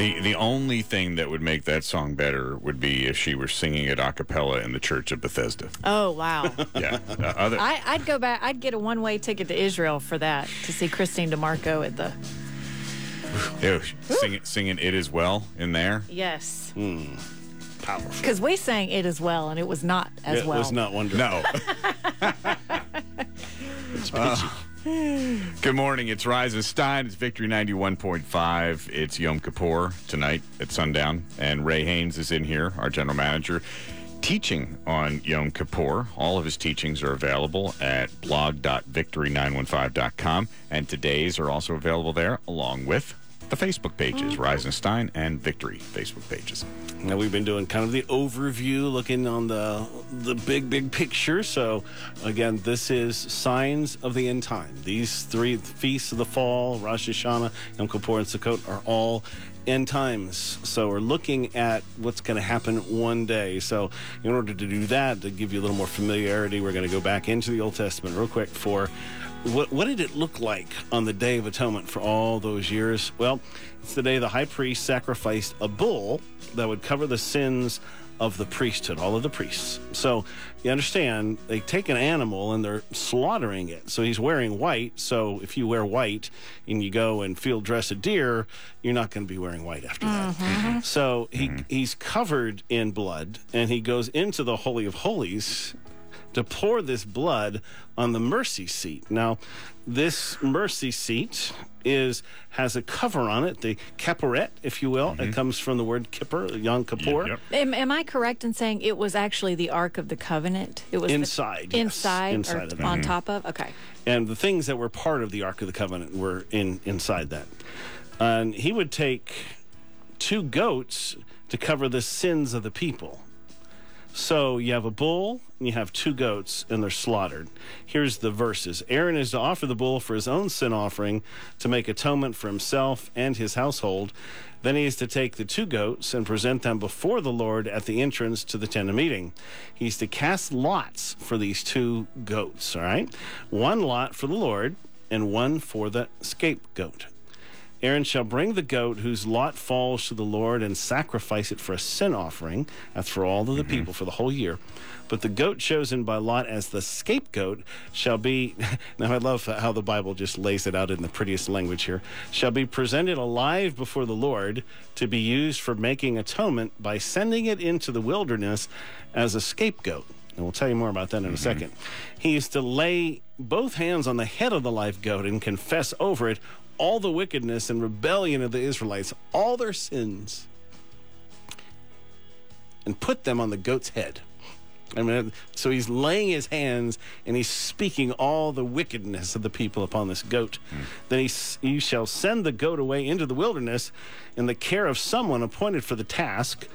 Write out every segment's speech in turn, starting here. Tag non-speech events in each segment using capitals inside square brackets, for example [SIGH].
The the only thing that would make that song better would be if she were singing it a cappella in the Church of Bethesda. Oh wow! Yeah, uh, other, I, I'd go back. I'd get a one-way ticket to Israel for that to see Christine DeMarco at the. ew, sing, singing it as well in there. Yes, Powerful. because we sang it as well, and it was not as It well. It was not wonderful. No. [LAUGHS] It's peachy. Good morning. It's Rise and Stein. It's Victory 91.5. It's Yom Kippur tonight at sundown. And Ray Haynes is in here, our general manager, teaching on Yom Kippur. All of his teachings are available at blog.victory915.com. And today's are also available there, along with the Facebook pages, and and Victory Facebook pages. Now we've been doing kind of the overview, looking on the the big big picture. So again, this is signs of the end time. These three feasts of the fall, Rosh Hashanah, Yom Kippur, and Sukkot are all end times. So we're looking at what's going to happen one day. So in order to do that, to give you a little more familiarity, we're going to go back into the Old Testament real quick for what, what did it look like on the Day of Atonement for all those years? Well, it's the day the high priest sacrificed a bull that would cover the sins of the priesthood, all of the priests. So you understand, they take an animal and they're slaughtering it. So he's wearing white. So if you wear white and you go and field dress a deer, you're not going to be wearing white after that. Mm-hmm. So he, mm-hmm. he's covered in blood and he goes into the Holy of Holies to pour this blood on the mercy seat. Now, this mercy seat is has a cover on it, the kaporet, if you will. It mm-hmm. comes from the word kippur, Yom Kippur. Yep. Am, am I correct in saying it was actually the Ark of the Covenant? It was the- Inside, yes. inside, Inside or of it. on mm-hmm. top of. Okay. and the things that were part of the Ark of the Covenant were in inside that. And he would take two goats to cover the sins of the people. So you have a bull and you have two goats and they're slaughtered. Here's the verses. Aaron is to offer the bull for his own sin offering to make atonement for himself and his household. Then he is to take the two goats and present them before the Lord at the entrance to the tent of meeting. He's to cast lots for these two goats, all right? One lot for the Lord and one for the scapegoat. Aaron shall bring the goat whose lot falls to the Lord and sacrifice it for a sin offering. That's for all of the mm-hmm. people for the whole year. But the goat chosen by Lot as the scapegoat shall be. [LAUGHS] Now, I love how the Bible just lays it out in the prettiest language here. Shall be presented alive before the Lord to be used for making atonement by sending it into the wilderness as a scapegoat. And we'll tell you more about that in a mm-hmm. second. He is to lay both hands on the head of the live goat and confess over it all the wickedness and rebellion of the Israelites, all their sins, and put them on the goat's head. I mean, so he's laying his hands and he's speaking all the wickedness of the people upon this goat. Then he, you shall send the goat away into the wilderness in the care of someone appointed for the task.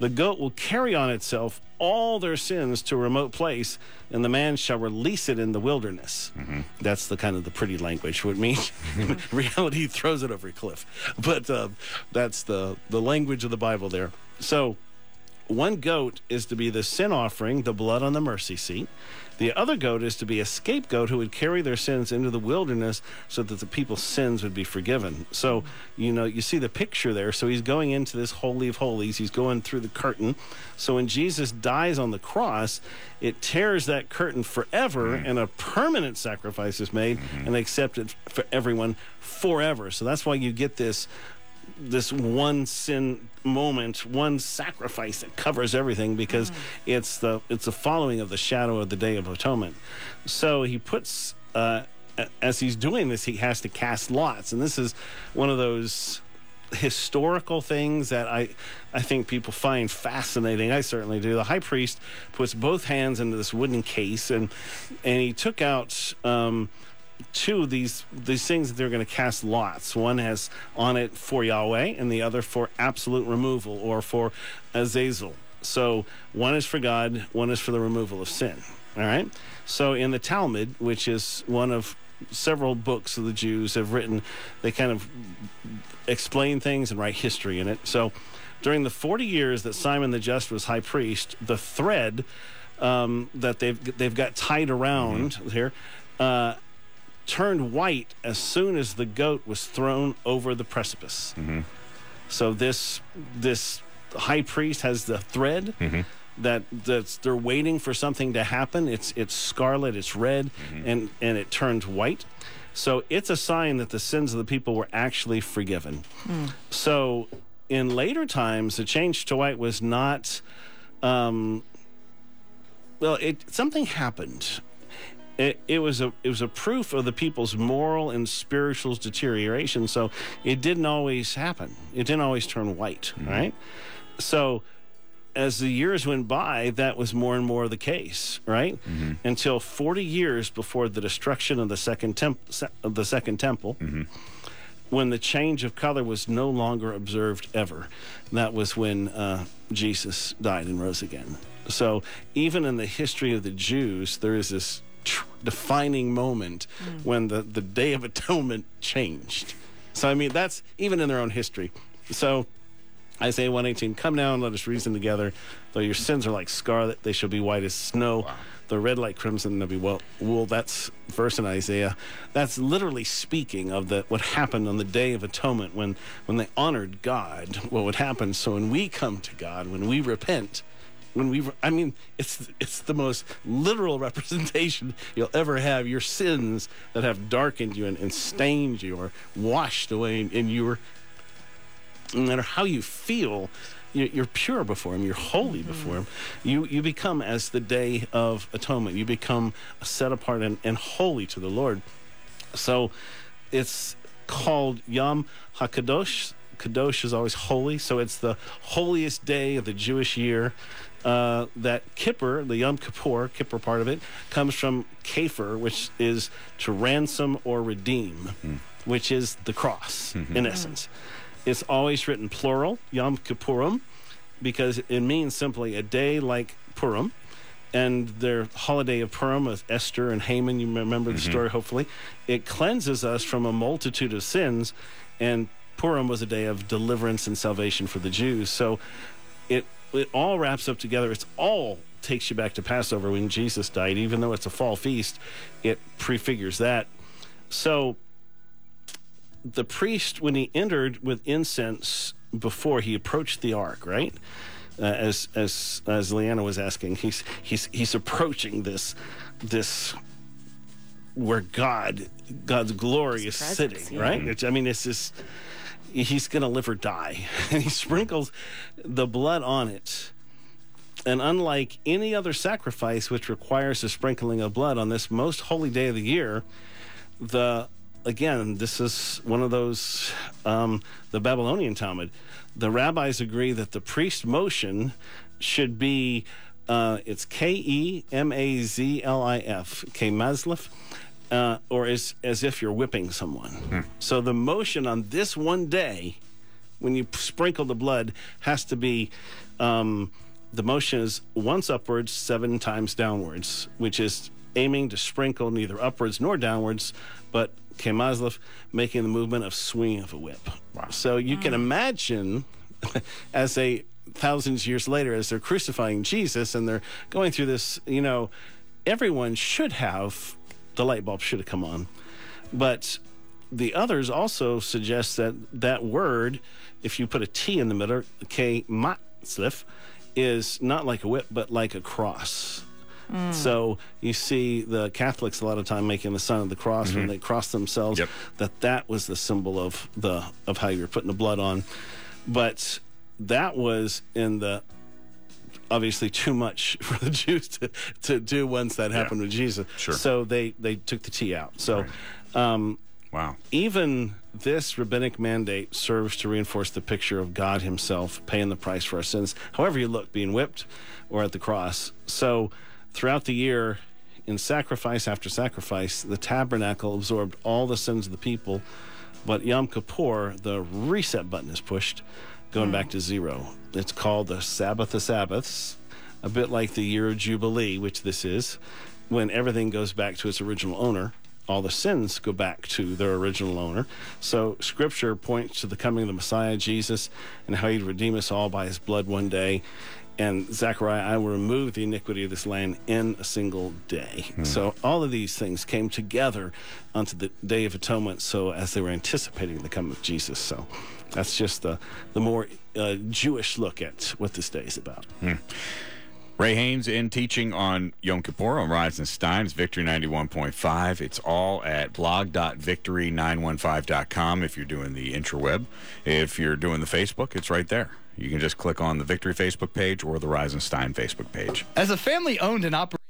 The goat will carry on itself all their sins to a remote place, and the man shall release it in the wilderness. That's the kind of the pretty language. Would mean [LAUGHS] [LAUGHS] reality throws it over a cliff, but uh, that's the the language of the Bible there. So one goat is to be the sin offering, the blood on the mercy seat. The other goat is to be a scapegoat who would carry their sins into the wilderness so that the people's sins would be forgiven. So, you know, you see the picture there. So he's going into this Holy of Holies. He's going through the curtain. So when Jesus dies on the cross, it tears that curtain forever mm-hmm. and a permanent sacrifice is made mm-hmm. and accepted for everyone forever. So that's why you get this this one sin moment, one sacrifice that covers everything because it's the it's the following of the shadow of the Day of Atonement. So he puts uh, as he's doing this, he has to cast lots, and this is one of those historical things that I I think people find fascinating. I certainly do. The high priest puts both hands into this wooden case and and he took out um, two of these these things that they're going to cast lots. One has on it for Yahweh, and the other for absolute removal or for Azazel. So one is for God, one is for the removal of sin. All right. So in the Talmud, which is one of several books of the Jews have written, they kind of explain things and write history in it. So during the 40 years that Simon the Just was high priest, the thread um, that they've they've got tied around here uh, turned white as soon as the goat was thrown over the precipice. Mm-hmm. So this this high priest has the thread mm-hmm. that that's they're waiting for something to happen. It's it's scarlet, it's red, mm-hmm. and and it turns white. So it's a sign that the sins of the people were actually forgiven. Hmm. So in later times, the change to white was not. Um, well, it something happened. It, it was a it was a proof of the people's moral and spiritual deterioration. So it didn't always happen. It didn't always turn white, mm-hmm. right? So as the years went by, that was more and more the case, right? Mm-hmm. Until 40 years before the destruction of the second temp- of the second temple, mm-hmm. when the change of color was no longer observed ever. That was when uh, Jesus died and rose again. So even in the history of the Jews, there is this tr- defining moment mm. when the, the Day of Atonement changed. So I mean, that's even in their own history. So Isaiah 118, come now and let us reason together. Though your sins are like scarlet, they shall be white as snow. Though red like crimson, they'll be well, wool. That's verse in Isaiah. That's literally speaking of the what happened on the day of atonement when when they honored God. What would happen? So when we come to God, when we repent, when we I mean it's it's the most literal [LAUGHS] representation you'll ever have. Your sins that have darkened you and, and stained you are washed away, and, and you were no matter how you feel, you- you're pure before Him. You're holy mm-hmm. before Him. You you become as the day of atonement. You become set apart and, and holy to the Lord. So, it's called Yom Hakadosh. Kadosh is always holy, so it's the holiest day of the Jewish year. Uh, that Kippur, the Yom Kippur, Kippur part of it, comes from Kafir, which is to ransom or redeem, mm-hmm. which is the cross mm-hmm. in essence. It's always written plural, Yom Kippurim, because it means simply a day like Purim. And their holiday of Purim with Esther and Haman, you remember the mm-hmm. story, hopefully. It cleanses us from a multitude of sins. And Purim was a day of deliverance and salvation for the Jews. So it, it all wraps up together. It's all takes you back to Passover when Jesus died. Even though it's a fall feast, it prefigures that. So the priest, when he entered with incense before he approached the ark, right? Uh, as as as Leanna was asking, he's he's he's approaching this this where God God's glory is presence, sitting, yeah. right? It's, I mean, it's just he's going to live or die, [LAUGHS] and he sprinkles the blood on it. And unlike any other sacrifice which requires the sprinkling of blood on this most holy day of the year, the again, this is one of those um, the Babylonian Talmud. The rabbis agree that the priest motion should be uh, it's K E M A Z L I F K Mazlif. Uh, or as as if you're whipping someone. So the motion on this one day, when you sprinkle the blood, has to be um, the motion is once upwards, seven times downwards, which is aiming to sprinkle neither upwards nor downwards, but kemazlef, making the movement of swinging of a whip. So you can imagine, [LAUGHS] as a thousands of years later, as they're crucifying Jesus and they're going through this, you know, everyone should have the light bulb should have come on, but the others also suggest that that word, if you put a T in the middle, K matzlif, is not like a whip, but like a cross. Mm. So you see the Catholics a lot of time making the sign of the cross when mm-hmm. they cross themselves. Yep. That that was the symbol of the of how you're putting the blood on, but that was in the obviously too much [LAUGHS] for the Jews to, to do once that happened with Jesus. Sure. So they they took the T out. So. Um, Wow. even this rabbinic mandate serves to reinforce the picture of God Himself paying the price for our sins, however you look, being whipped or at the cross. So, throughout the year, in sacrifice after sacrifice, the tabernacle absorbed all the sins of the people. But Yom Kippur, the reset button is pushed, going hmm. back to zero. It's called the Sabbath of Sabbaths, a bit like the year of Jubilee, which this is, when everything goes back to its original owner. all the sins go back to their original owner. So Scripture points to the coming of the Messiah Jesus and how He'd redeem us all by His blood one day. And Zechariah, I will remove the iniquity of this land in a single day. Hmm. So all of these things came together onto the Day of Atonement. So as they were anticipating the coming of Jesus, so that's just the the more uh, Jewish look at what this day is about. Ray Haynes in teaching on Yom Kippur on Rise and Stein. It's Victory 91.5. It's all at blog.victory915.com if you're doing the intraweb. If you're doing the Facebook, it's right there. You can just click on the Victory Facebook page or the Rise and Stein Facebook page. As a family owned and operated